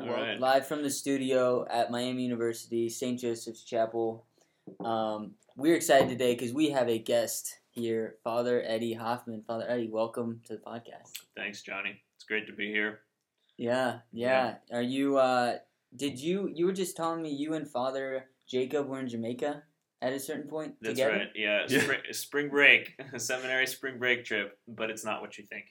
All well, right. live from the studio at Miami University, St. Joseph's Chapel. Um, we're excited today because we have a guest here, Father Eddie Hoffman. Father Eddie, welcome to the podcast. Thanks, Johnny. It's great to be here. Yeah, yeah. Are you? Uh, did you? You were just telling me you and Father Jacob were in Jamaica at a certain point That's together. right. Yeah, Yeah. Spring, spring break, seminary spring break trip, but it's not what you think.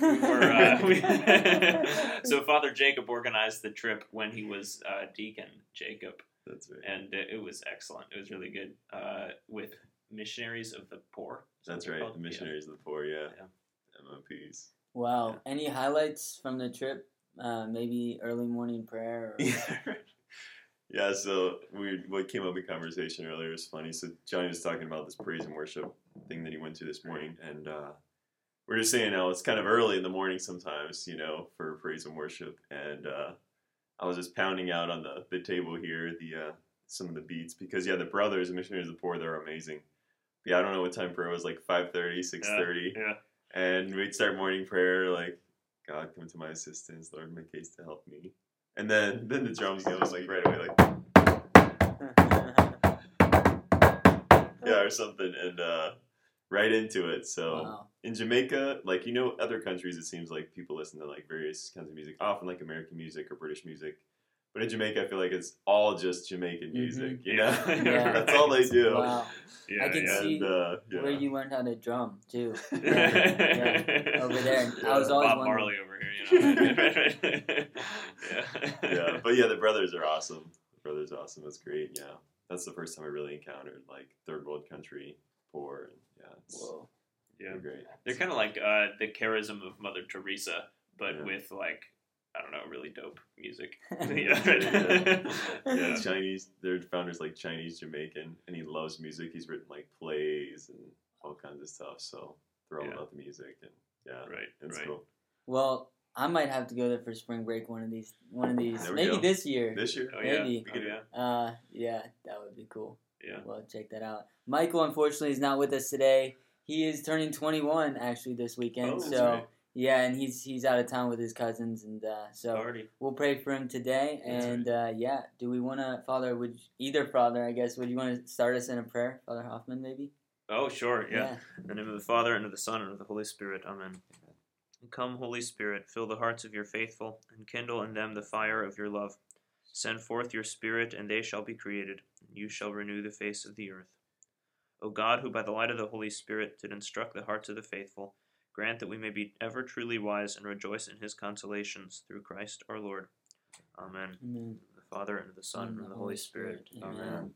We were, uh, we, so Father Jacob organized the trip when he was uh, deacon Jacob, That's right. and it, it was excellent. It was really good uh, with missionaries of the poor. That's right. called? The missionaries of the poor, yeah. Yeah. MOPs. wow. Any highlights from the trip? Uh, maybe early morning prayer. Or... Yeah. yeah, so we what came up in conversation earlier was funny. So Johnny was talking about this praise and worship thing that he went to this morning, and uh, we're just saying now it's kind of early in the morning sometimes, you know, for praise and worship. And uh, I was just pounding out on the, the table here the uh, some of the beats because yeah, the brothers, the missionaries of the poor, they're amazing. Yeah, I don't know what time prayer was, like 5.30, 6.30. Yeah. And we'd start morning prayer like, God, come to my assistance, Lord, make haste to help me. And then then the drums goes like right away, like yeah, or something, and uh, right into it. So wow. in Jamaica, like you know, other countries, it seems like people listen to like various kinds of music, often like American music or British music. But in Jamaica, I feel like it's all just Jamaican music. You know, Yeah. Yeah. that's all they do. Wow. Yeah, I can yeah. see And, uh, yeah. Where you learned how to drum too. yeah, over there. I was always Bob wondering. Marley over here, you know. yeah. yeah, but yeah, the brothers are awesome. The brothers are awesome. That's great. Yeah, that's the first time I really encountered like third world country poor. And, yeah, it's Whoa. yeah. they're great. They're kind of like uh, the charism of Mother Teresa, but Yeah. with like I don't know, really dope music. Yeah. yeah. Yeah, yeah. Chinese. Their founder's like Chinese Jamaican, and he loves music. He's written like plays and all kinds of stuff. So they're all Yeah. about the music, and yeah, Right. it's right. cool. Well, I might have to go there for spring break one of these. One of these. Maybe go. this year. This year, Oh yeah. Maybe. Yeah. Uh, yeah, that would be cool. Yeah. Well, check that out. Michael, unfortunately, is not with us today. He is turning 21 actually this weekend. Oh, so right. yeah, and he's he's out of town with his cousins, and uh, so Already. we'll pray for him today. That's And uh, yeah, do we want to, Father? Would either Father, I guess, would you want to start us in a prayer, Father Hoffman, maybe? Oh sure. Yeah. In the name of the Father and of the Son and of the Holy Spirit. Amen. Come, Holy Spirit, fill the hearts of your faithful, and kindle in them the fire of your love. Send forth your Spirit, and they shall be created, you shall renew the face of the earth. O God, who by the light of the Holy Spirit did instruct the hearts of the faithful, grant that we may be ever truly wise and rejoice in his consolations through Christ our Lord. Amen. Amen. The Father and the Son and of the Holy Spirit. Amen.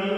Just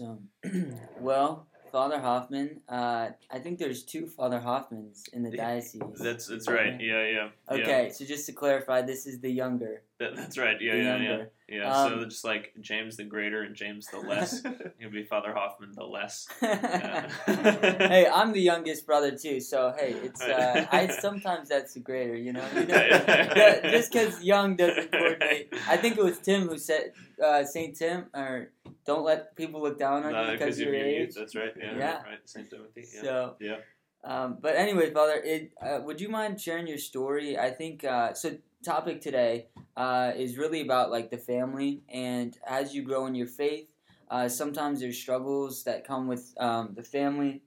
Awesome. well, Father Hoffman, uh, I think there's two Father Hoffmans in the diocese. That's that's right. Yeah, yeah. yeah. Okay, so just to clarify, this is the younger. That, that's right. Yeah, the yeah, yeah. younger. Yeah, Um, so just like James the Greater and James the Less, it'll be Father Hoffman the Less. Yeah. hey, I'm the youngest brother too, so hey, it's uh, I sometimes that's the greater, you know. You know Yeah, just because young doesn't coordinate. I think it was Tim who said uh, Saint Tim, or don't let people look down on No, you because of of your your age. youth. That's right. Yeah, Yeah. right. Saint Timothy. Yeah. So yeah. Um, but anyway, Father, it, uh, would you mind sharing your story? I think uh, so. Topic today uh, is really about like the family, and as you grow in your faith, uh, sometimes there's struggles that come with um, the family.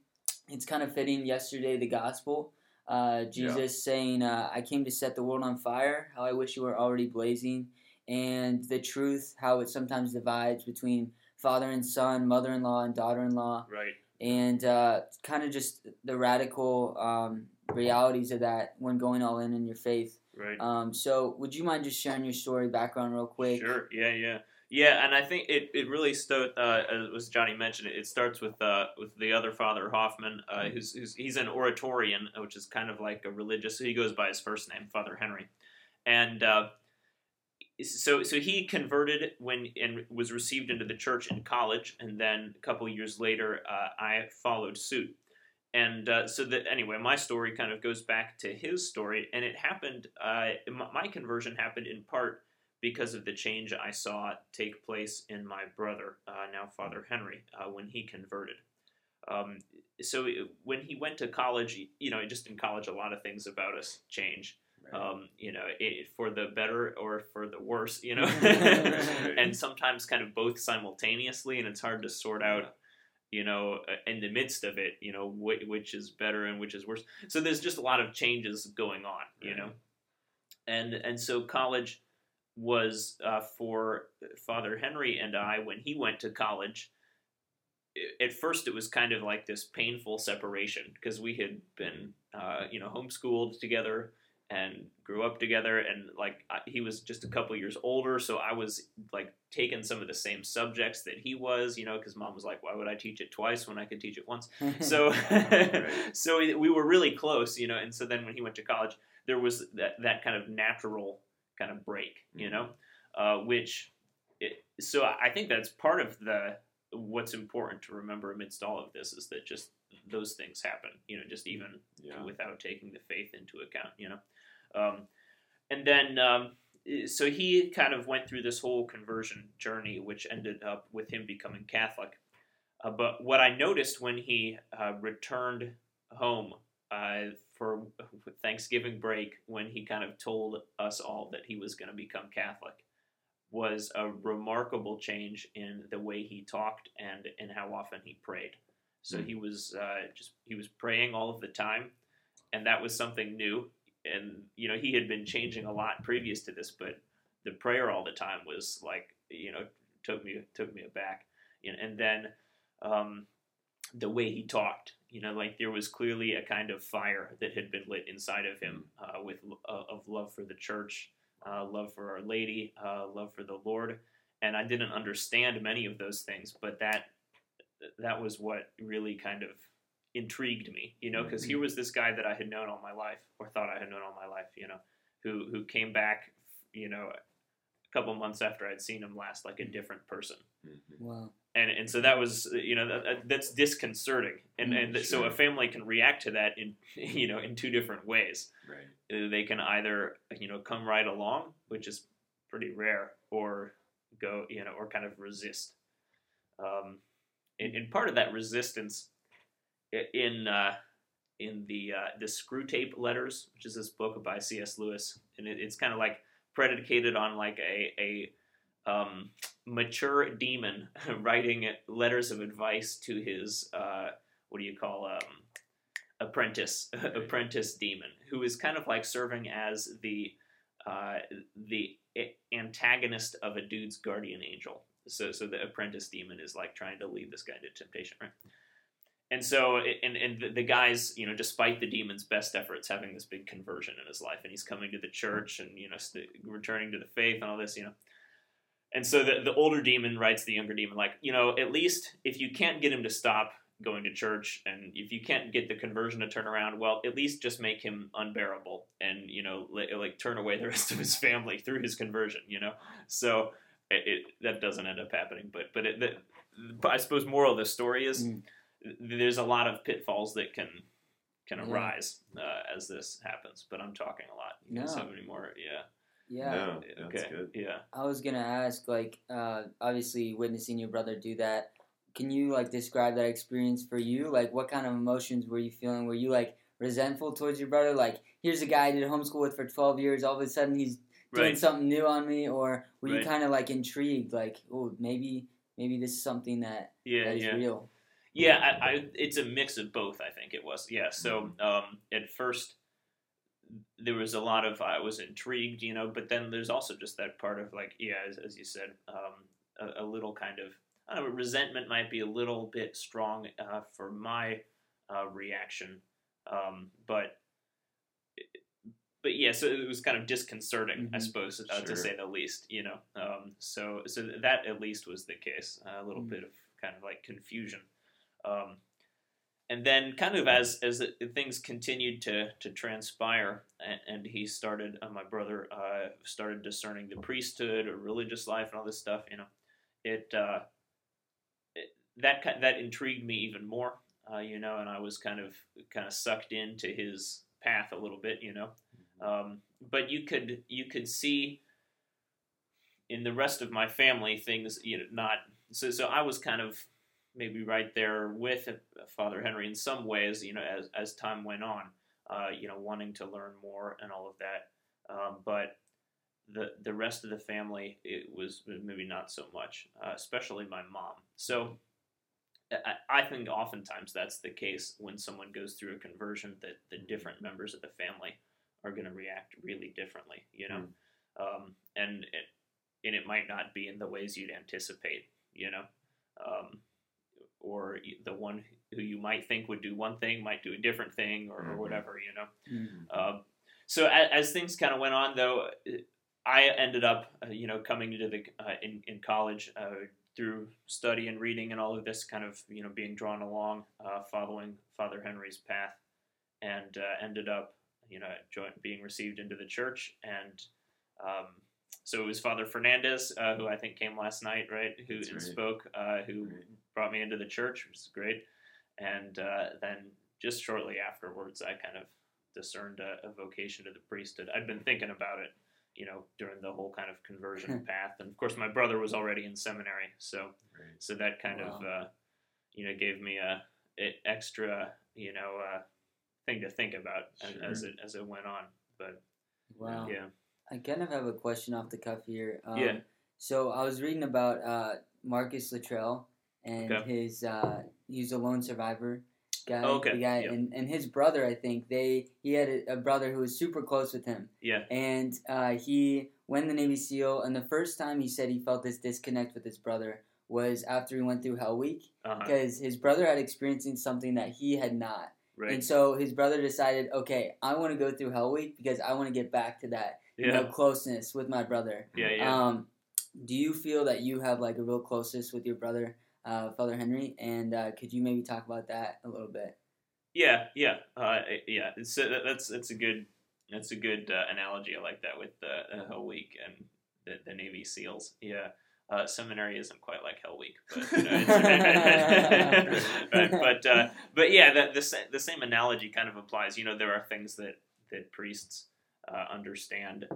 It's kind of fitting. Yesterday, the gospel, uh, Jesus saying, uh, "I came to set the world on fire. How I wish you were already blazing." And the truth, how it sometimes divides between father and son, mother-in-law and daughter-in-law Right. and uh, kind of just the radical um, realities of that when going all in in your faith. Right. Um, so, would you mind just sharing your story background real quick? Sure. Yeah. Yeah. Yeah, and I think it, it really sto- uh, as Johnny mentioned, it starts with uh, with the other father Hoffman, uh, who's, who's he's an Oratorian, which is kind of like a religious. He goes by his first name, Father Henry, and uh, so so he converted when and was received into the church in college, and then a couple years later, uh, I followed suit. And uh, so that anyway, my story kind of goes back to his story, and it happened. Uh, my conversion happened in part because of the change I saw take place in my brother, uh, now Father Henry, uh, when he converted. Um, so when he went to college, you know, just in college, a lot of things about us change. Right. Um, you know, it, for the better or for the worse, you know, and sometimes kind of both simultaneously, and it's hard to sort out, you know, uh, in the midst of it, you know, which, which is better and which is worse. So there's just a lot of changes going on, you Right. know, and and so college was uh, for Father Henry and I when he went to college. At first, it was kind of like this painful separation because we had been, uh, you know, homeschooled together and grew up together, and like I, he was just a couple years older, so I was like taking some of the same subjects that he was, you know, because mom was like, "Why would I teach it twice when I could teach it once?" so so we were really close you know and so then when he went to college there was that, that kind of natural kind of break you know uh, which it, so i think that's part of the what's important to remember amidst all of this is that just those things happen you know just even yeah. without taking the faith into account, you know. Um, and then, um, so he kind of went through this whole conversion journey, which ended up with him becoming Catholic. Uh, but what I noticed when he uh, returned home uh, for Thanksgiving break, when he kind of told us all that he was going to become Catholic, was a remarkable change in the way he talked and in how often he prayed. So Mm. he was uh, just he was praying all of the time, and that was something new. And you know he had been changing a lot previous to this, but the prayer all the time was like you know took me took me aback. You know, and then um, the way he talked, you know, like there was clearly a kind of fire that had been lit inside of him uh, with uh, of love for the church, uh, love for Our Lady, uh, love for the Lord, and I didn't understand many of those things, but that that was what really kind of intrigued me, you know, because here was this guy that I had known all my life, or thought I had known all my life, you know, who who came back, you know, a couple months after I'd seen him last, like a different person. Mhm. wow. and and so that was you know that, that- that's disconcerting. And Mm, and so a family can react to that in you know in two different ways. Right. Uh, they can either you know come right along which is pretty rare or go you know or kind of resist. Um and, and part of that resistance in uh in the uh, the Screwtape letters which is this book by cs lewis and it, it's kind of like predicated on like a a um, mature demon writing letters of advice to his uh, what do you call um, apprentice apprentice demon who is kind of like serving as the uh, the antagonist of a dude's guardian angel so so the apprentice demon is like trying to lead this guy to temptation right and so and and the, the guy's you know despite the demon's best efforts having this big conversion in his life and he's coming to the church and you know st- returning to the faith and all this you know and so the, the older demon writes the younger demon, like, you know, at least if you can't get him to stop going to church and if you can't get the conversion to turn around, well, at least just make him unbearable and, you know, like, like turn away the rest of his family through his conversion, you know? So it, it that doesn't end up happening. But, but it, the, but I suppose moral of the story is Mm. there's a lot of pitfalls that can can Yeah. arise uh, as this happens. But I'm talking a lot. You guys No. have any more? Yeah. Yeah. No, that's okay. good. Yeah. I was gonna ask, like, uh, obviously witnessing your brother do that. Can you like describe that experience for you? Like, what kind of emotions were you feeling? Were you like resentful towards your brother? Like, here's a guy I did homeschool with for twelve years. All of a sudden, he's doing Right. something new on me. Or were you kind of like intrigued? Like, oh, maybe maybe this is something that, Yeah. that is yeah. real. Yeah, I, I, it's a mix of both. I think it was. Yeah. So um, at first, there was a lot of I was intrigued, you know, but then there's also just that part of like, yeah, as, as you said, um, a, a little kind of I don't know, resentment might be a little bit strong uh, for my uh, reaction, um, but. But yeah, so it was kind of disconcerting, I Mhm. suppose, uh, Sure. to say the least. You know, um, so so that at least was the case. a little Mhm. bit of kind of like confusion. Um, and then kind of as as the, things continued to to transpire, and, and he started, uh, my brother uh, started discerning the priesthood or religious life and all this stuff. You know, it, uh, it that that intrigued me even more. Uh, you know, and I was kind of kind of sucked into his path a little bit. You know, um, but you could you could see in the rest of my family things you know not so so I was kind of maybe right there with Father Henry in some ways you know as as time went on uh, you know wanting to learn more and all of that. Um, but the the rest of the family it was maybe not so much uh, especially my mom. So I, I think oftentimes that's the case when someone goes through a conversion that the different members of the family are going to react really differently you know mm. um, and it, and it might not be in the ways you'd anticipate, you know, um, or the one who you might think would do one thing might do a different thing, or, mm-hmm. or whatever, you know. Mm-hmm. Um, so as, as things kind of went on, though, I ended up, uh, you know, coming into the uh, in in college uh, through study and reading and all of this, kind of, you know, being drawn along, uh, following Father Henry's path, and uh, ended up, you know, join, being received into the church and. Um, so it was Father Fernandez, uh, who I think came last night, right? Who right. spoke, uh, who right. brought me into the church, which is great. And uh, then just shortly afterwards, I kind of discerned a, a, vocation to the priesthood. I'd been thinking about it, you know, during the whole kind of conversion path. And of course, my brother was already in seminary, so right. so that kind wow. of uh, you know gave me a, a extra you know uh, thing to think about sure. as, as it as it went on. But wow, yeah. I kind of have a question off the cuff here. Um, yeah. So I was reading about uh, Marcus Luttrell and okay. his uh, he's a lone survivor guy. Oh, okay. The guy and, and his brother, I think they he had a, a, brother who was super close with him. Yeah. And uh, he went the Navy SEAL, and the first time he said he felt this disconnect with his brother was after he went through Hell Week because uh-huh. his brother had experiencing something that he had not. Right. And so his brother decided, okay, I want to go through Hell Week because I want to get back to that yeah. you know, closeness with my brother. Yeah, yeah. Um, do you feel that you have like a real closeness with your brother, uh, Father Henry? And uh, could you maybe talk about that a little bit? Yeah, yeah, uh, yeah. It's uh, that's that's a good that's a good uh, analogy. I like that with the Hell Week and the, the Navy SEALs. Yeah. Uh, seminary isn't quite like Hell Week, but you know, but but, uh, but yeah, the, the the same analogy kind of applies. You know, there are things that that priests uh, understand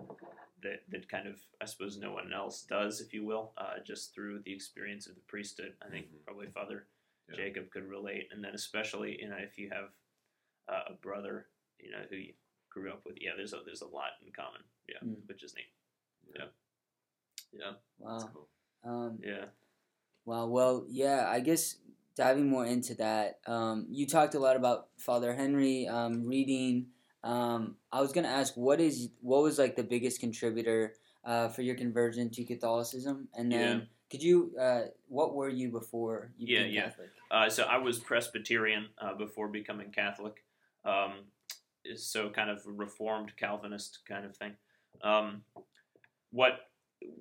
that that kind of I suppose no one else does, if you will, uh, just through the experience of the priesthood. I think mm-hmm. probably Father yeah. Jacob could relate, and then especially you know if you have uh, a brother you know who you grew up with, yeah, there's a there's a lot in common, yeah, mm. which is neat. Yeah, yeah, wow, cool. Um, yeah, wow. Well, yeah, I guess diving more into that, um, you talked a lot about Father Henry um, reading um, I was gonna ask what is what was like the biggest contributor uh, for your conversion to Catholicism, and then yeah. could you uh, what were you before you yeah, yeah. Catholic? Uh, so I was Presbyterian uh, before becoming Catholic, um, so kind of Reformed Calvinist kind of thing. Um, what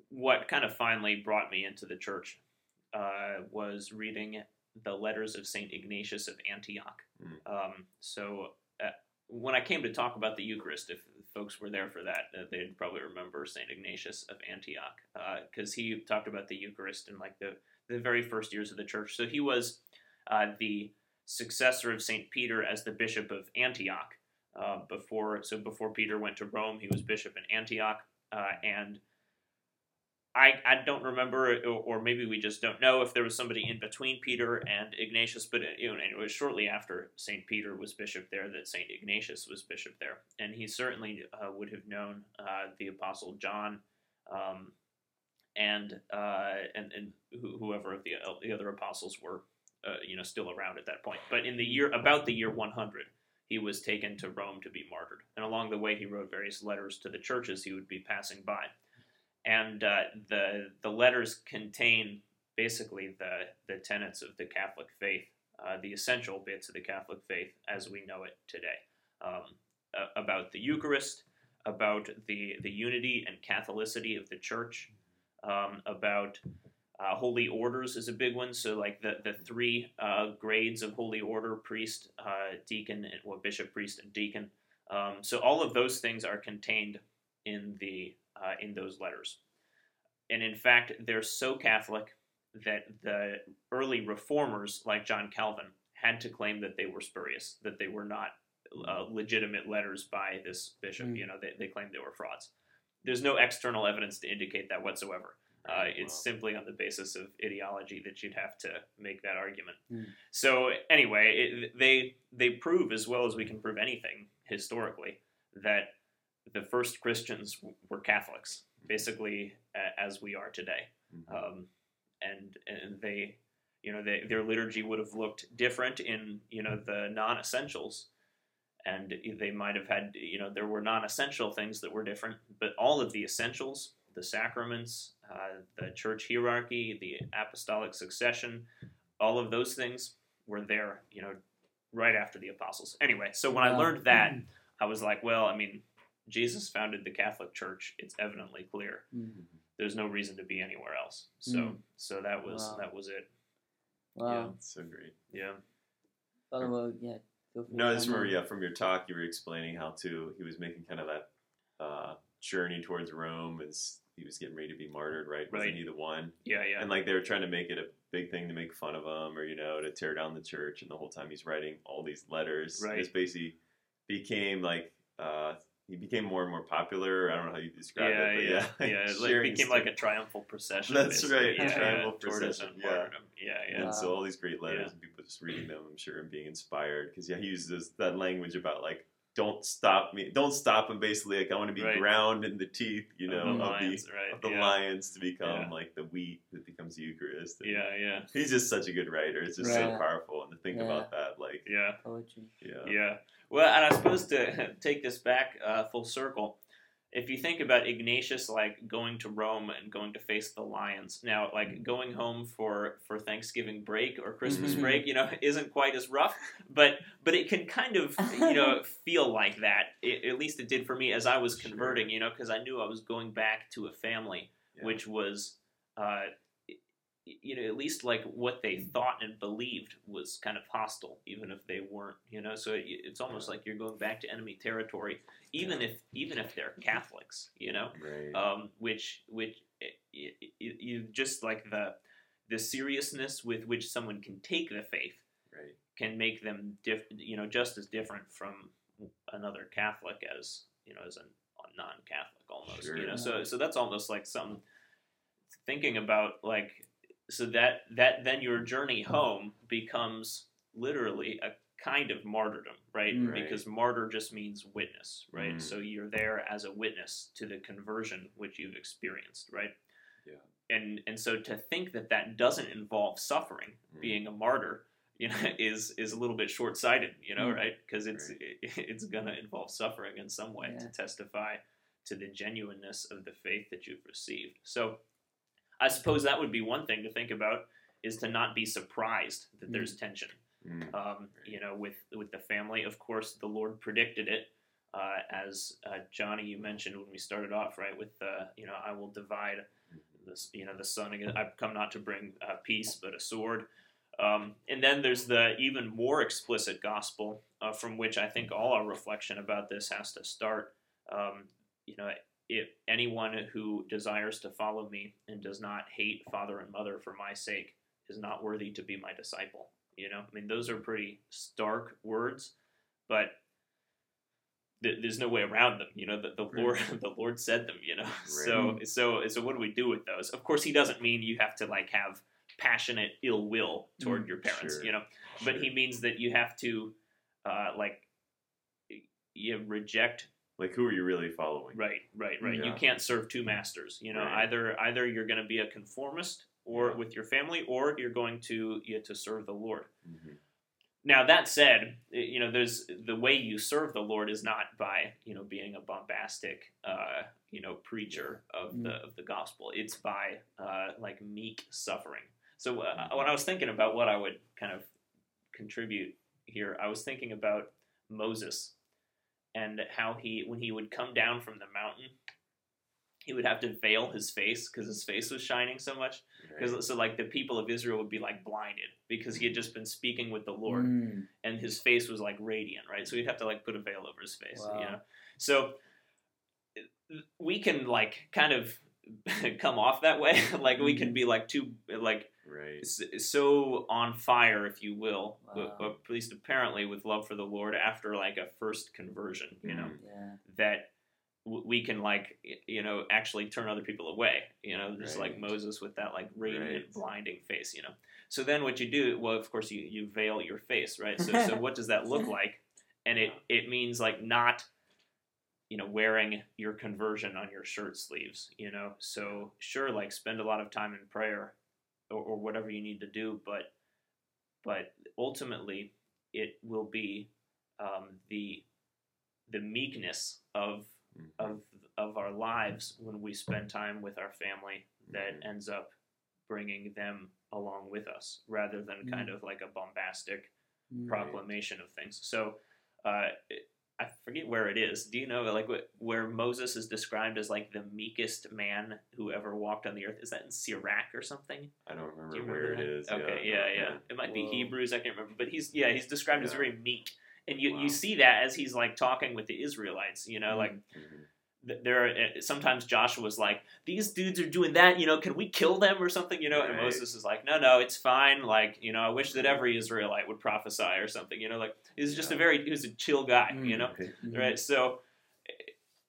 what kind of finally brought me into the church uh, was reading the letters of Saint Ignatius of Antioch. Mm. so when I came to talk about the Eucharist, if folks were there for that, uh, they'd probably remember Saint Ignatius of Antioch because uh, he talked about the Eucharist in like the the very first years of the church. So he was uh, the successor of Saint Peter as the bishop of Antioch. Uh, before so before Peter went to Rome, he was bishop in Antioch, uh, and I, I don't remember, or maybe we just don't know if there was somebody in between Peter and Ignatius, but it, it was shortly after St. Peter was bishop there that St. Ignatius was bishop there. And he certainly uh, would have known uh, the Apostle John um, and, uh, and, and whoever of the, uh, the other apostles were, uh, you know, still around at that point. But in the year, about the year 100, he was taken to Rome to be martyred. And along the way, he wrote various letters to the churches he would be passing by and uh, the the letters contain basically the the tenets of the Catholic faith, uh, the essential bits of the Catholic faith as we know it today, um, about the Eucharist, about the the unity and Catholicity of the Church, um, about Uh, holy orders is a big one. So like the the three uh, grades of holy order: priest, uh, deacon, well, bishop, priest, and deacon. Um, so all of those things are contained in the uh, in those letters, and in fact, they're so Catholic that the early reformers, like John Calvin, had to claim that they were spurious, that they were not uh, legitimate letters by this bishop. Mm. You know, they, they claimed they were frauds. There's no external evidence to indicate that whatsoever. Uh, it's Wow. simply on the basis of ideology that you'd have to make that argument. Mm. So anyway, it, they they prove as well as we can prove anything historically that the first Christians were Catholics, basically a- as we are today. Mhm. um, and and they you know they, their liturgy would have looked different in you know the non-essentials. And they might have had you know there were non-essential things that were different but all of the essentials the sacraments uh, the church hierarchy the apostolic succession all of those things were there you know right after the apostles. Anyway so when i learned that i was like well i mean jesus founded the catholic church it's evidently clear Mm. there's no reason to be anywhere else. So Mm. so that was Wow. that was it. Wow. It's so great. Yeah. Father, well, yeah. feel No, I to just chime remember, yeah, from your talk, you were explaining how to he was making kind of that uh, journey towards Rome as he was getting ready to be martyred, right? Right. Wasn't he the one? Yeah, yeah. And like they were trying to make it a big thing to make fun of him, or you know, to tear down the church. And the whole time he's writing all these letters, Right. It's basically became like uh, he became more and more popular. I don't know how you describe yeah, it, but yeah, yeah. It like, became like a triumphal procession. That's basically. right, Yeah, a yeah, triumphal his procession, yeah. Yeah, yeah. And so all these great letters Yeah. and people just reading them, I'm sure, and being inspired. Because yeah, he uses that language about like, don't stop me, don't stop him. Basically, like I want to be Right. ground in the teeth, you know, Of of the the, lions, right? of the yeah. lions to become Yeah. like the wheat that becomes the Eucharist. And Yeah, yeah, he's just such a good writer. It's just so powerful, and to think Yeah. about that, like, yeah, Poetry. yeah, yeah. Well, and I suppose to take this back uh, full circle, if you think about Ignatius like going to Rome and going to face the lions, now like going home for for Thanksgiving break or Christmas Mhm. break, you know, isn't quite as rough, but but it can kind of you know feel like that. It, at least it did for me as I was converting, you know, because I knew I was going back to a family Yeah. which was. Uh, you know, at least like what they thought and believed was kind of hostile, even if they weren't. You know, so it, it's almost like you're going back to enemy territory, even if even if they're Catholics. You know, right, um, which which you, you just like the the seriousness with which someone can take the faith right, can make them diff, you know just as different from another Catholic as you know as a, a non-Catholic almost you know? So so that's almost like some thinking about like so that that then your journey home becomes literally a kind of martyrdom right, Mm. Right. because martyr just means witness right Mm. so you're there as a witness to the conversion which you've experienced right Yeah. and and so to think that that doesn't involve suffering Mm. being a martyr you know is is a little bit short-sighted you know Mm. right because it's it's going to involve suffering in some way to testify to the genuineness of the faith that you've received so i suppose that would be one thing to think about is to not be surprised that Mm. there's tension. Mm. um, you know with with the family of course the lord predicted it. Uh, as uh, johnny you mentioned when we started off right with uh, you know i will divide this you know the son again i've come not to bring uh, peace but a sword. Um, and then there's the even more explicit gospel uh, from which i think all our reflection about this has to start. Um, you know if anyone who desires to follow me and does not hate father and mother for my sake is not worthy to be my disciple you know? I mean those are pretty stark words but th- there's no way around them you know? The, the lord the lord said them you know? So so so what do we do with those? Of course he doesn't mean you have to like have passionate ill will toward Mm, your parents sure, you know? But he means that you have to uh like you reject like who are you really following? right right right you can't serve two masters you know Right. either either you're going to be a conformist or Yeah. with your family or you're going to you know, to serve the lord Mhm. now that said, you know, there's the way you serve the Lord is not by you know being a bombastic uh, you know preacher of the of the gospel. It's by uh, like meek suffering. So uh, when I was thinking about what I would kind of contribute here, I was thinking about Moses and how he when he would come down from the mountain he would have to veil his face because his face was shining so much. Because Right. so like the people of Israel would be like blinded because he had just been speaking with the Lord Mm, and his face was like radiant, right? So he'd have to like put a veil over his face, Wow. you know. So we can like kind of come off that way, like we can be like too like Right. so on fire, if you will, Wow. but, at least apparently with love for the Lord after like a first conversion, you know, Mhm. yeah. that w- we can like you know actually turn other people away, you know, just like Moses with that like radiant, Right. blinding face, you know. So then what you do, well, of course you you veil your face, right? So so what does that look like? And it it means like not you know wearing your conversion on your shirt sleeves you know so sure like spend a lot of time in prayer or, or whatever you need to do but but ultimately it will be um, the the meekness of Mhm. of of our lives when we spend time with our family that Mhm. ends up bringing them along with us rather than kind of like a bombastic Mm. proclamation of things. So, uh, it- I forget where it is. Do you know like wh- where Moses is described as like the meekest man who ever walked on the earth? Is that in Sirach or something? I don't remember, Do you where remember it. Okay, yeah, yeah. It might be Hebrews. I can't remember, but he's yeah he's described as very meek, and you Wow. you see that as he's like talking with the Israelites. You know, Mm. like Mhm. Th- there are, eh, sometimes Joshua's like these dudes are doing that. You know, can we kill them or something? You know, and Moses is like, no, no, it's fine. Like you know, I wish that every Israelite would prophesy or something. You know, like he's just a very he was a chill guy. Mm. You know, Right. Mhm. right? So,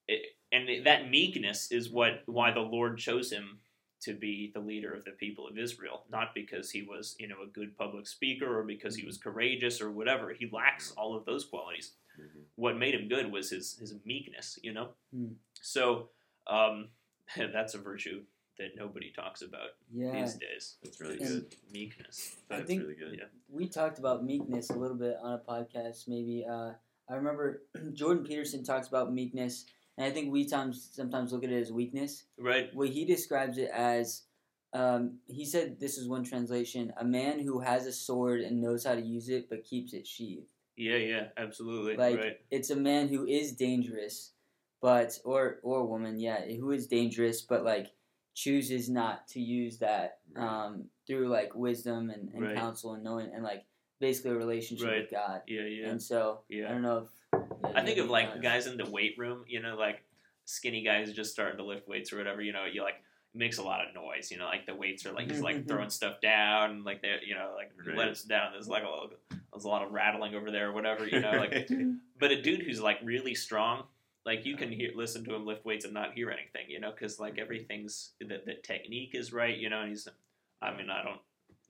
it, and that meekness is what why the Lord chose him to be the leader of the people of Israel, not because he was you know a good public speaker or because he was mm-hmm. courageous or whatever. He lacks mm-hmm. all of those qualities. Mhm. What made him good was his his meekness, you know. Mm. So, um, that's a virtue that nobody talks about Yeah. these days. It's really And- good. Meekness. I think- really good. Yeah. we talked about meekness a little bit on a podcast maybe uh, i remember jordan peterson talks about meekness and i think we times sometimes look at it as weakness Right. what he describes it as um, he said this is one translation a man who has a sword and knows how to use it but keeps it sheathed Yeah. Yeah. Absolutely. like right. it's a man who is dangerous but or or woman yeah who is dangerous but like chooses not to use that um, through like wisdom and, and Right. counsel and knowing and like basically a relationship Right. with god Yeah. Yeah. and so yeah. I don't know if yeah, I think of like yeah. guys in the weight room, you know, like skinny guys just starting to lift weights or whatever, you know, you like it makes a lot of noise, you know, like the weights are like he's like throwing stuff down, like they you know, like you let us down, there's like a lot, there's a lot of rattling over there or whatever, you know, like but a dude who's like really strong, like you can hear listen to him lift weights and not hear anything, you know, because like everything's the, the technique is right, you know, and he's I mean, I don't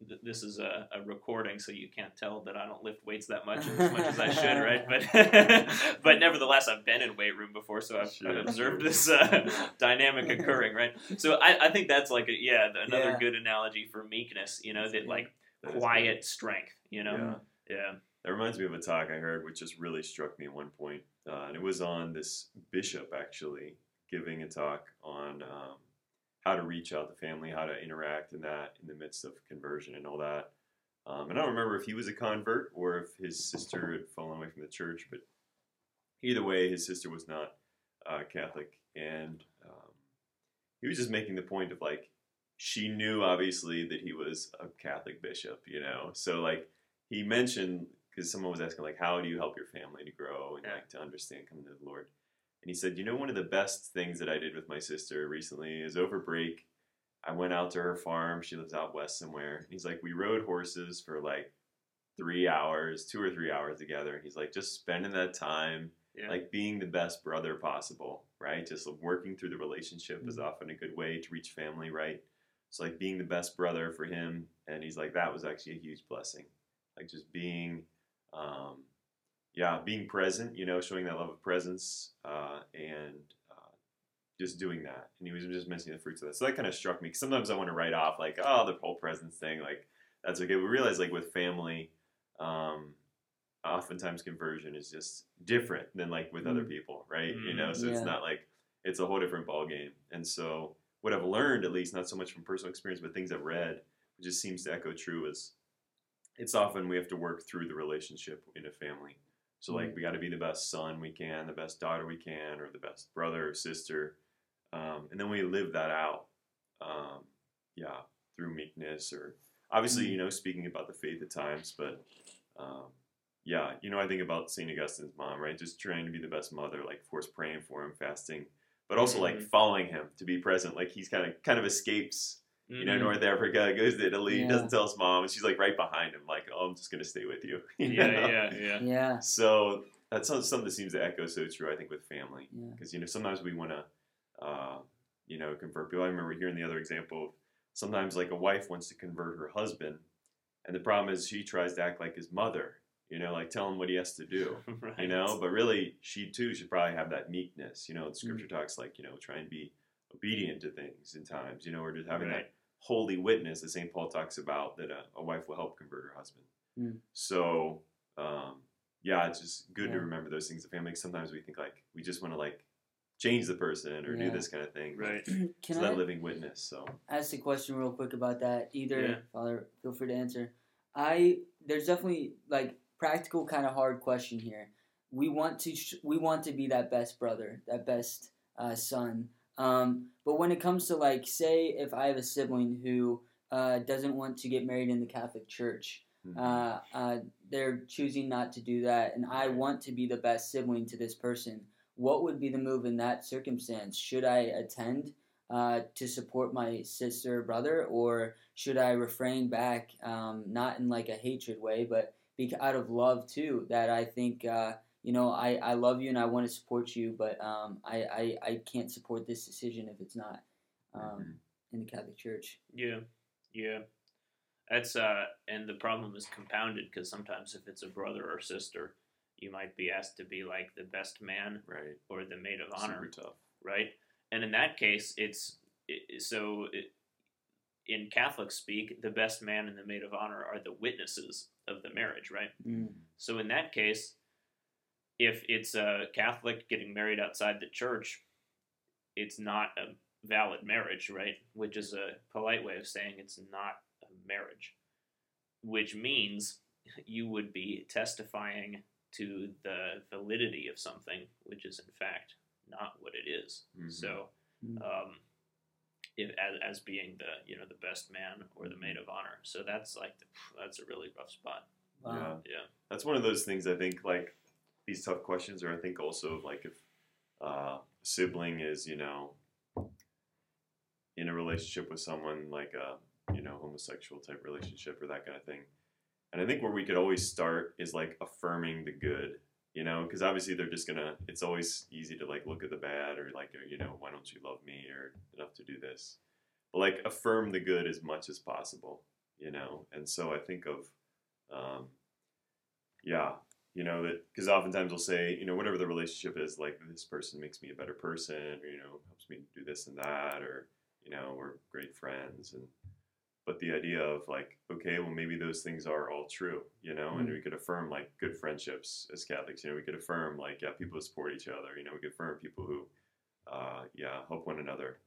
th- this is a, a recording, so you can't tell that I don't lift weights that much as much as I should, right? But but nevertheless, I've been in weight room before, so I've, Sure, I've observed this uh, dynamic occurring, right? So I, I think that's like a, yeah another Yeah. good analogy for meekness, you know, that like That is good. quiet strength, you know, Yeah. Yeah, That reminds me of a talk I heard, which just really struck me at one point, uh, and it was on this bishop actually giving a talk on um, how to reach out to family, how to interact in that in the midst of conversion and all that. Um, and I don't remember if he was a convert or if his sister had fallen away from the church, but either way, his sister was not uh, Catholic, and um, he was just making the point of like she knew obviously that he was a Catholic bishop, you know, so like he mentioned because someone was asking like how do you help your family to grow and like to understand coming to the lord? And he said you know one of the best things that i did with my sister recently is over break i went out to her farm. She lives out west somewhere. And he's like we rode horses for like three hours two or three hours together. And he's like just spending that time yeah, like being the best brother possible, right? Just working through the relationship is Mhm. often a good way to reach family, right? So like being the best brother for him, and he's like that was actually a huge blessing, like just being, um, yeah, being present, you know, showing that love of presence, uh, and uh, just doing that. And he was just mentioning the fruits of that. So that kind of struck me. 'cause sometimes I want to write off like, oh, the whole presence thing, like that's okay. We realize like with family. Um, oftentimes conversion is just different than like with other Mm. people, right? You Mm. know, so it's not like it's a whole different ball game. And so what I've learned, at least not so much from personal experience, but things I've read, which just seems to echo true, is it's often we have to work through the relationship in a family. So like we got to be the best son we can, the best daughter we can, or the best brother or sister. um, and then we live that out. Um, yeah, through meekness or obviously, you know, speaking about the faith at times, but um, yeah, you know, I think about St. Augustine's mom, right? Just trying to be the best mother, like, of course, praying for him, fasting, but also like Mhm. following him to be present. Like he's kind of kind of escapes, you know. North Africa, goes to Italy, Yeah. doesn't tell his mom, and she's like right behind him, like, oh, I'm just gonna stay with you. you yeah, know? yeah, yeah. Yeah. So that's something that seems to echo so true, I think, with family, Yeah. because you know sometimes we want to, uh, you know, convert people. I remember hearing the other example. Of sometimes like a wife wants to convert her husband, and the problem is she tries to act like his mother, you know, like tell him what he has to do, right. you know. But really, she too should probably have that meekness, you know. The scripture talks like you know, try and be obedient to things in times, you know, or just having Right. that holy witness that St. Paul talks about that a, a wife will help convert her husband. Mm. So, um, yeah, it's just good Yeah. to remember those things. The family, sometimes we think like we just want to like change the person or Yeah. do this kind of thing. Right. Can It's I that living witness. So, ask a question real quick about that? Either Yeah. Father, feel free to answer. I there's definitely like practical kind of hard question here. We want to sh- we want to be that best brother, that best uh, son. Um, but when it comes to like, say, if I have a sibling who uh, doesn't want to get married in the Catholic Church, mhm. uh, uh, they're choosing not to do that, and I want to be the best sibling to this person. What would be the move in that circumstance? Should I attend uh, to support my sister or brother, or should I refrain back, um, not in like a hatred way, but be out of love too? That I think uh, you know I, I love you and I want to support you, but um, I, I I can't support this decision if it's not um, Mhm. in the Catholic Church. Yeah, yeah. That's uh, and the problem is compounded because sometimes if it's a brother or sister, you might be asked to be like the best man right. or the maid of honor, Super tough. right? And in that case, it's it, so it, in Catholic speak, the best man and the maid of honor are the witnesses of the marriage, right? Mm. So in that case, if it's a Catholic getting married outside the church, it's not a valid marriage, right? Which is a polite way of saying it's not a marriage. Which means you would be testifying to the validity of something, which is in fact not what it is. Mhm. So, Mhm. um, if, as, as being the you know the best man or the maid of honor, so that's like the, that's a really rough spot. Wow. Yeah. Yeah. That's one of those things I think like these tough questions, or I think also like if uh, a sibling is, you know, in a relationship with someone like a, you know, homosexual type relationship or that kind of thing. And I think where we could always start is like affirming the good, you know, because obviously they're just gonna, it's always easy to like look at the bad or like, you know, why don't you love me or enough to do this. But like affirm the good as much as possible, you know. And so I think of, um, yeah, you know that because oftentimes we'll say, you know, whatever the relationship is, like this person makes me a better person, or you know, helps me do this and that, or you know, we're great friends, and but the idea of like, okay, well, maybe those things are all true, you know, and Mm. we could affirm like good friendships as Catholics, you know, we could affirm like, yeah, people who support each other, you know, we could affirm people who, uh, yeah, help one another,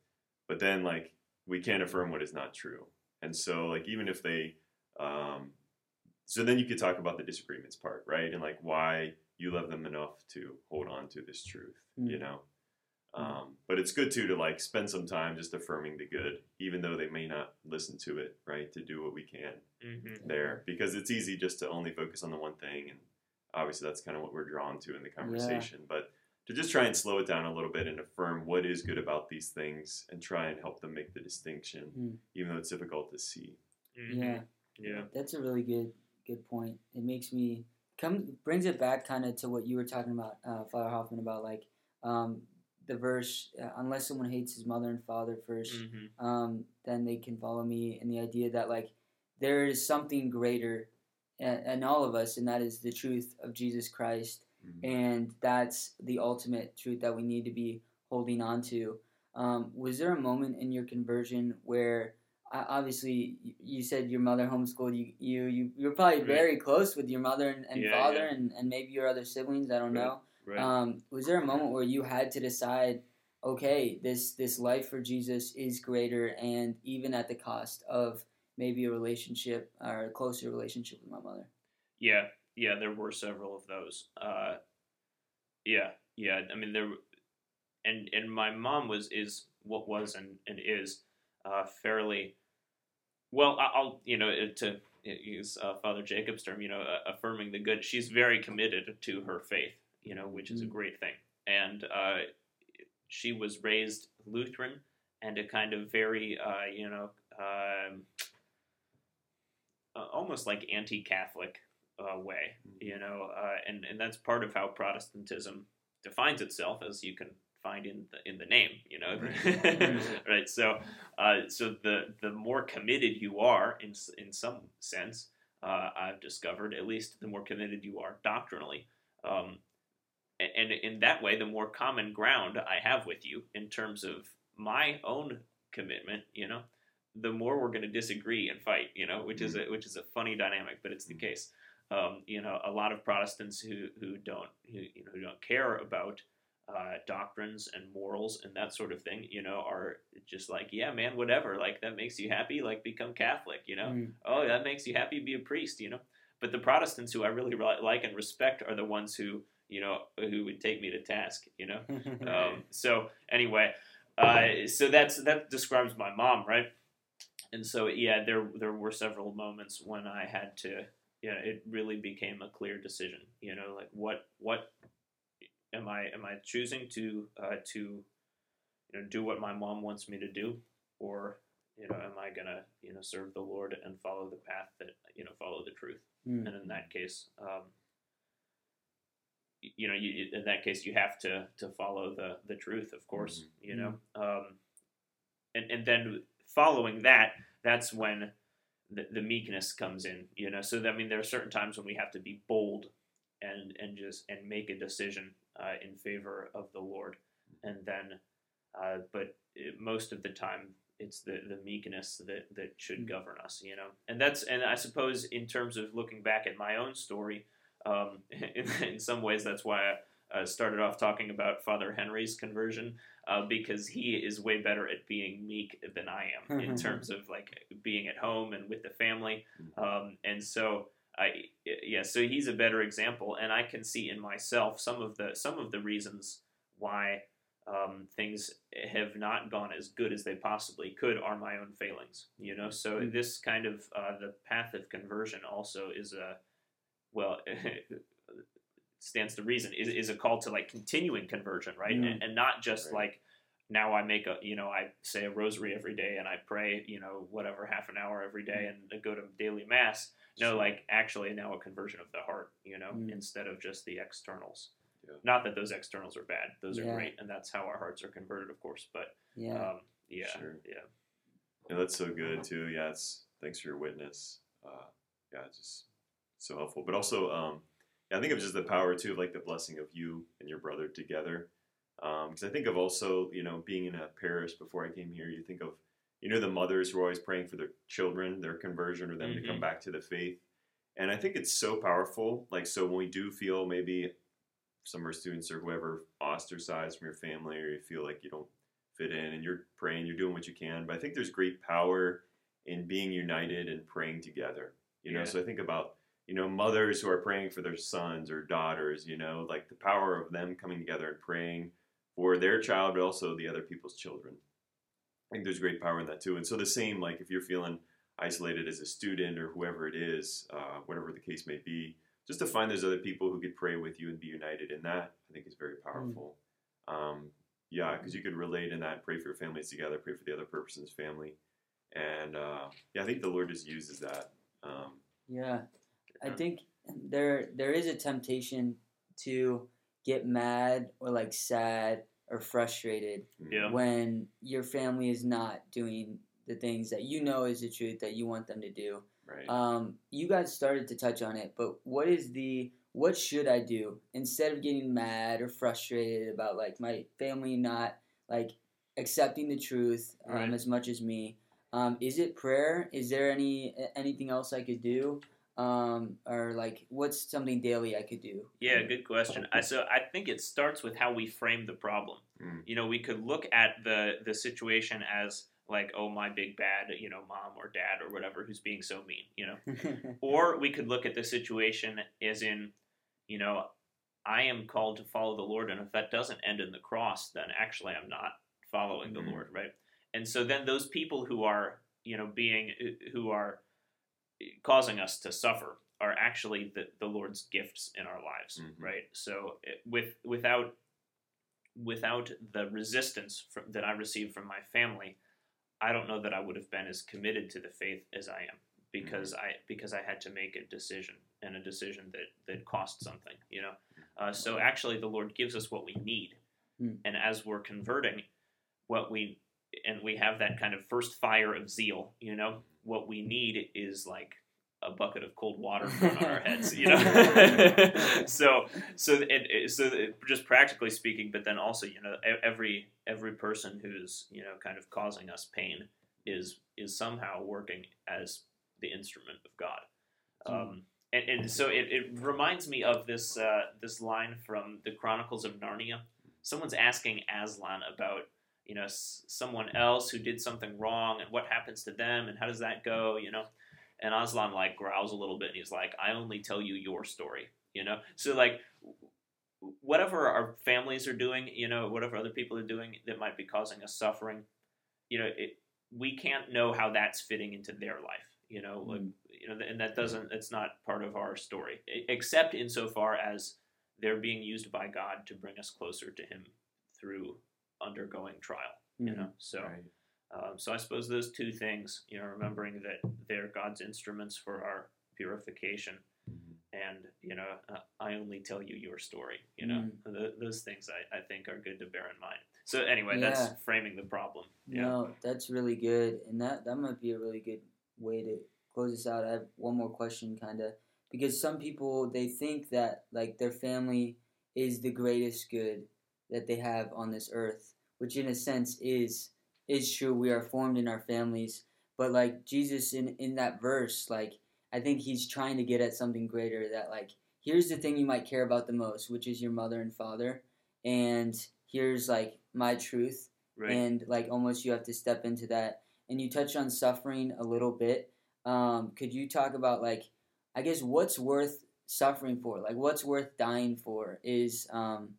but then like we can't affirm what is not true, and so like even if they, um, so then you could talk about the disagreements part, right? And like why you love them enough to hold on to this truth, you Mm. know? Um, but it's good too to like spend some time just affirming the good, even though they may not listen to it, right? To do what we can Mm-hmm. there because it's easy just to only focus on the one thing. And obviously that's kind of what we're drawn to in the conversation. But to just try and slow it down a little bit and affirm what is good about these things and try and help them make the distinction, Mm. even though it's difficult to see. Mm-hmm. Yeah. Yeah. That's a really good good point. It makes me come brings it back kind of to what you were talking about, uh, Father Hoffman, about like um, the verse, uh, unless someone hates his mother and father 1st Mm-hmm. um, then they can follow me. And the idea that like there is something greater in, in all of us, and that is the truth of Jesus Christ, and that's the ultimate truth that we need to be holding on to. Um, was there a moment in your conversion where obviously you said your mother homeschooled you you you you're probably Right. very close with your mother and, and Yeah, father yeah. And, and maybe your other siblings i don't Right. know Right. um, was there a moment where you had to decide okay this this life for jesus is greater and even at the cost of maybe a relationship or a closer relationship with my mother Yeah, yeah, there were several of those. Uh, yeah, yeah. I mean, there, and and my mom was is what was and, and is uh, fairly well. I'll you know to use uh, Father Jacob's term, you know, uh, affirming the good. She's very committed to her faith, you know, which is a Mm. great thing. And uh, she was raised Lutheran and a kind of very, uh, you know, um, almost like anti-Catholic uh, way, you know, uh, and and that's part of how Protestantism defines itself, as you can find in the in the name, you know, right? So, uh, so the the more committed you are, in in some sense, uh, I've discovered, at least the more committed you are doctrinally. Um, and in that way, the more common ground I have with you in terms of my own commitment, you know, the more we're going to disagree and fight, you know, which is a which is a funny dynamic, but it's the case. Um, you know, a lot of Protestants who who don't who you know who don't care about uh, doctrines and morals and that sort of thing, you know, are just like, yeah, man, whatever. Like that makes you happy, like become Catholic, you know. Mm. Oh, that makes you happy, be a priest, you know. But the Protestants who I really like and respect are the ones who you know who would take me to task, you know. Um, so anyway, uh, so that's that describes my mom, right? And so yeah, there there were several moments when I had to, yeah, it really became a clear decision. You know, like what what am I am I choosing to uh, to you know do what my mom wants me to do, or you know am I gonna you know serve the Lord and follow the path that you know follow the truth? Mm. and in that case, um, you know, you, in that case, you have to to follow the the truth, of course. You know, um, and and then following that, that's when the, the meekness comes in. You know, so I mean, there are certain times when we have to be bold and and just and make a decision uh, in favor of the Lord, and then, uh, but it, most of the time. It's the, the meekness that, that should Mm. govern us, you know, and that's and I suppose in terms of looking back at my own story, um, in, in some ways that's why I uh, started off talking about Father Henry's conversion uh, because he is way better at being meek than I am in terms of like being at home and with the family, um, and so I yeah so he's a better example, and I can see in myself some of the some of the reasons why um, things have not gone as good as they possibly could are my own failings. You know, so Mm. this kind of uh, the path of conversion also is a well stands to reason is, is a call to like continuing conversion, right? And, and not just Right. like now I make a you know I say a rosary every day and I pray you know whatever half an hour every day and I go to daily mass. No, like actually now a conversion of the heart, you know, Mm. instead of just the externals. Yeah. Not that those externals are bad; those are Yeah. great, and that's how our hearts are converted, of course. But yeah. um, yeah, Sure. yeah, Yeah, that's so good too. Yeah, it's thanks for your witness. Uh, yeah, it's just so helpful. But also, um, yeah, I think of just the power too of like the blessing of you and your brother together. Because I think of also, you know, being in a parish before I came here. You think of, you know, the mothers who are always praying for their children, their conversion, or them to come Mhm. back to the faith. And I think it's so powerful. Like, so when we do feel maybe some of our students or whoever ostracized from your family, or you feel like you don't fit in and you're praying, you're doing what you can. But I think there's great power in being united and praying together. You know, Yeah. so I think about, you know, mothers who are praying for their sons or daughters, you know, like the power of them coming together and praying for their child, but also the other people's children. I think there's great power in that too. And so the same, like if you're feeling isolated as a student or whoever it is, uh, whatever the case may be, just to find those other people who could pray with you and be united in that, I think is very powerful. Um, yeah, because you could relate in that, pray for your families together, pray for the other person's family, and uh, yeah, I think the Lord just uses that. Um, Yeah, I think there there is a temptation to get mad or like sad or frustrated Yeah. when your family is not doing the things that you know is the truth that you want them to do. right. Um, you guys started to touch on it, but what is the what should I do instead of getting mad or frustrated about like my family not like accepting the truth um, Right. as much as me? Um, is it prayer? Is there any anything else I could do? Um, or like what's something daily I could do? Yeah, good question. I, so I think it starts with how we frame the problem. Mm. You know, we could look at the the situation as like, oh, my big bad, you know, mom or dad or whatever who's being so mean. You know, or we could look at the situation as in, you know, I am called to follow the Lord, and if that doesn't end in the cross, then actually I'm not following the Mhm. Lord, right? And so then those people who are, you know, being who are causing us to suffer are actually the, the Lord's gifts in our lives, Mhm. right? So it, with without without the resistance from, that I received from my family, I don't know that I would have been as committed to the faith as I am because I because I had to make a decision and a decision that that cost something, you know. Uh, so actually, the Lord gives us what we need, Mm. and as we're converting, what we and we have that kind of first fire of zeal, you know. What we need is like a bucket of cold water thrown on our heads, you know. so so it, so it, just practically speaking, but then also you know every every person who's you know kind of causing us pain is is somehow working as the instrument of God. Um, and, and so it, it reminds me of this uh, this line from the Chronicles of Narnia. Someone's asking Aslan about you know s- someone else who did something wrong and what happens to them and how does that go you know? And Aslan like growls a little bit and he's like I only tell you your story you know? So like whatever our families are doing you know whatever other people are doing that might be causing us suffering you know it, we can't know how that's fitting into their life you know? Like mm. you know and that doesn't it's not part of our story except insofar as they're being used by God to bring us closer to him through undergoing trial you Mhm. know so Right. um, so I suppose those two things, you know, remembering that they're God's instruments for our purification, Mhm. and you know, uh, I only tell you your story. You know, Th- those things I, I think are good to bear in mind. So anyway, Yeah. that's framing the problem. Yeah. No, that's really good, and that that might be a really good way to close this out. I have one more question, kind of, because some people they think that like their family is the greatest good that they have on this earth, which in a sense is is true. We are formed in our families, but like Jesus in in that verse, like I think he's trying to get at something greater. That like here's the thing you might care about the most, which is your mother and father, and here's like my truth Right. and like almost you have to step into that and you touched on suffering a little bit um, could you talk about like i guess what's worth suffering for like what's worth dying for is um,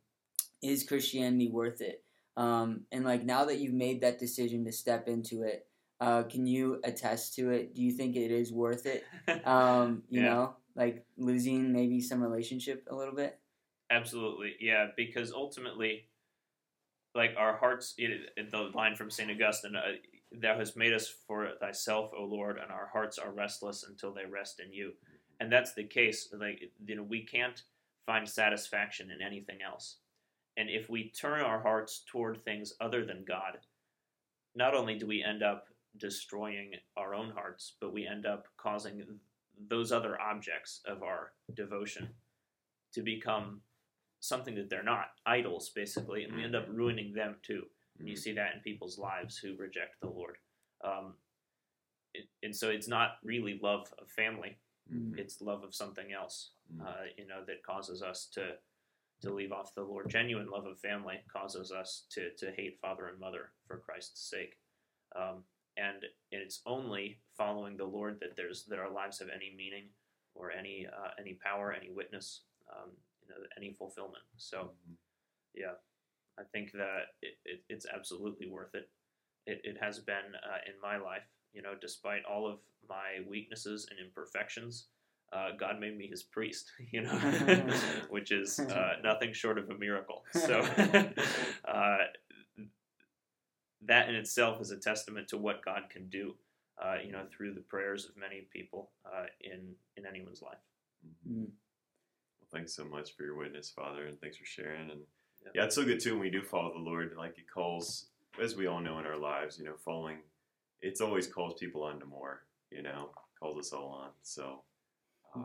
is christianity worth it um, and like now that you've made that decision to step into it uh, can you attest to it do you think it is worth it um, you Yeah. know like losing maybe some relationship a little bit Absolutely, yeah. Because ultimately, like our hearts, it, it- the line from Saint Augustine, uh, "Thou hast made us for Thyself, O Lord, and our hearts are restless until they rest in You." And that's the case. Like you know, we can't find satisfaction in anything else. And if we turn our hearts toward things other than God, not only do we end up destroying our own hearts, but we end up causing those other objects of our devotion to become something that they're not idols basically and we end up ruining them too. And you see that in people's lives who reject the lord. Um, it, and so it's not really love of family. Mhm. it's love of something else Mhm. uh, you know that causes us to to leave off the lord. Genuine love of family causes us to to hate father and mother for christ's sake. Um, and it's only following the lord that there's that our lives have any meaning or any uh, any power any witness um, you know any fulfillment. So Mhm. yeah i think that it, it, it's absolutely worth it. It, it has been uh, in my life you know despite all of my weaknesses and imperfections uh, god made me his priest you know which is uh, nothing short of a miracle so uh, that in itself is a testament to what god can do uh, you know through the prayers of many people uh, in in anyone's life Mhm. Mm. Well, thanks so much for your witness, Father, and thanks for sharing. And Yeah. yeah, it's so good too when we do follow the Lord. Like it calls, as we all know in our lives, you know, following, it's always calls people on to more. You know, calls us all on. So, uh,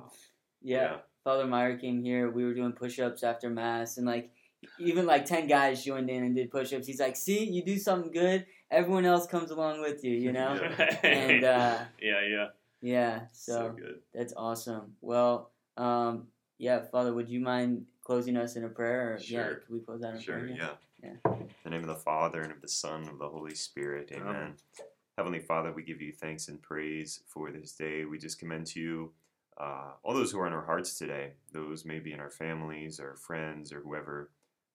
yeah. Father Meyer came here. We were doing push-ups after mass, and like even like ten guys joined in and did push-ups. He's like, "See, you do something good, everyone else comes along with you." You know? Yeah. and uh, yeah yeah yeah, so, so good. that's awesome. Well, um, yeah, Father, would you mind closing us in a prayer? Or, Yeah, Sure. can we close out in Sure, prayer? yeah. Yeah. In the name of the Father and of the Son and of the Holy Spirit, Amen. Amen. Heavenly Father, we give you thanks and praise for this day. We just commend to you uh, all those who are in our hearts today, those maybe in our families or friends or whoever,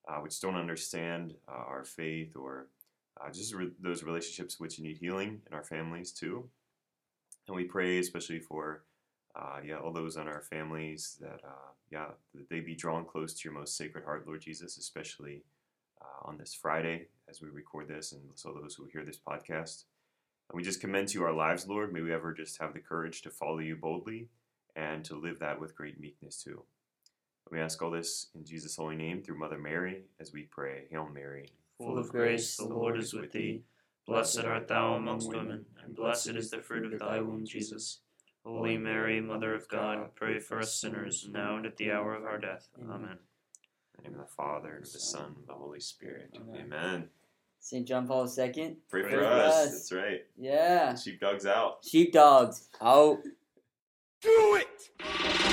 uh, which don't understand uh, our faith or uh, just re- those relationships which need healing in our families too. And we pray especially for uh, yeah all those in our families that uh, yeah that they be drawn close to your most sacred heart, Lord Jesus, especially on this Friday as we record this, and so those who hear this podcast. And we just commend to you our lives, Lord. May we ever just have the courage to follow you boldly and to live that with great meekness too. We ask all this in Jesus' holy name through Mother Mary as we pray. Hail Mary. Full of grace, the Lord is with thee. Blessed art thou amongst women, and blessed is the fruit of thy womb, Jesus. Holy Mary, Mother of God, pray for us sinners, now and at the hour of our death. Amen. In the name of the Father, and of the Son, and of the Holy Spirit. Amen. Amen. St. John Paul II. Pray for for us. us. That's right. Yeah. Sheepdogs out. Sheepdogs out. Do it!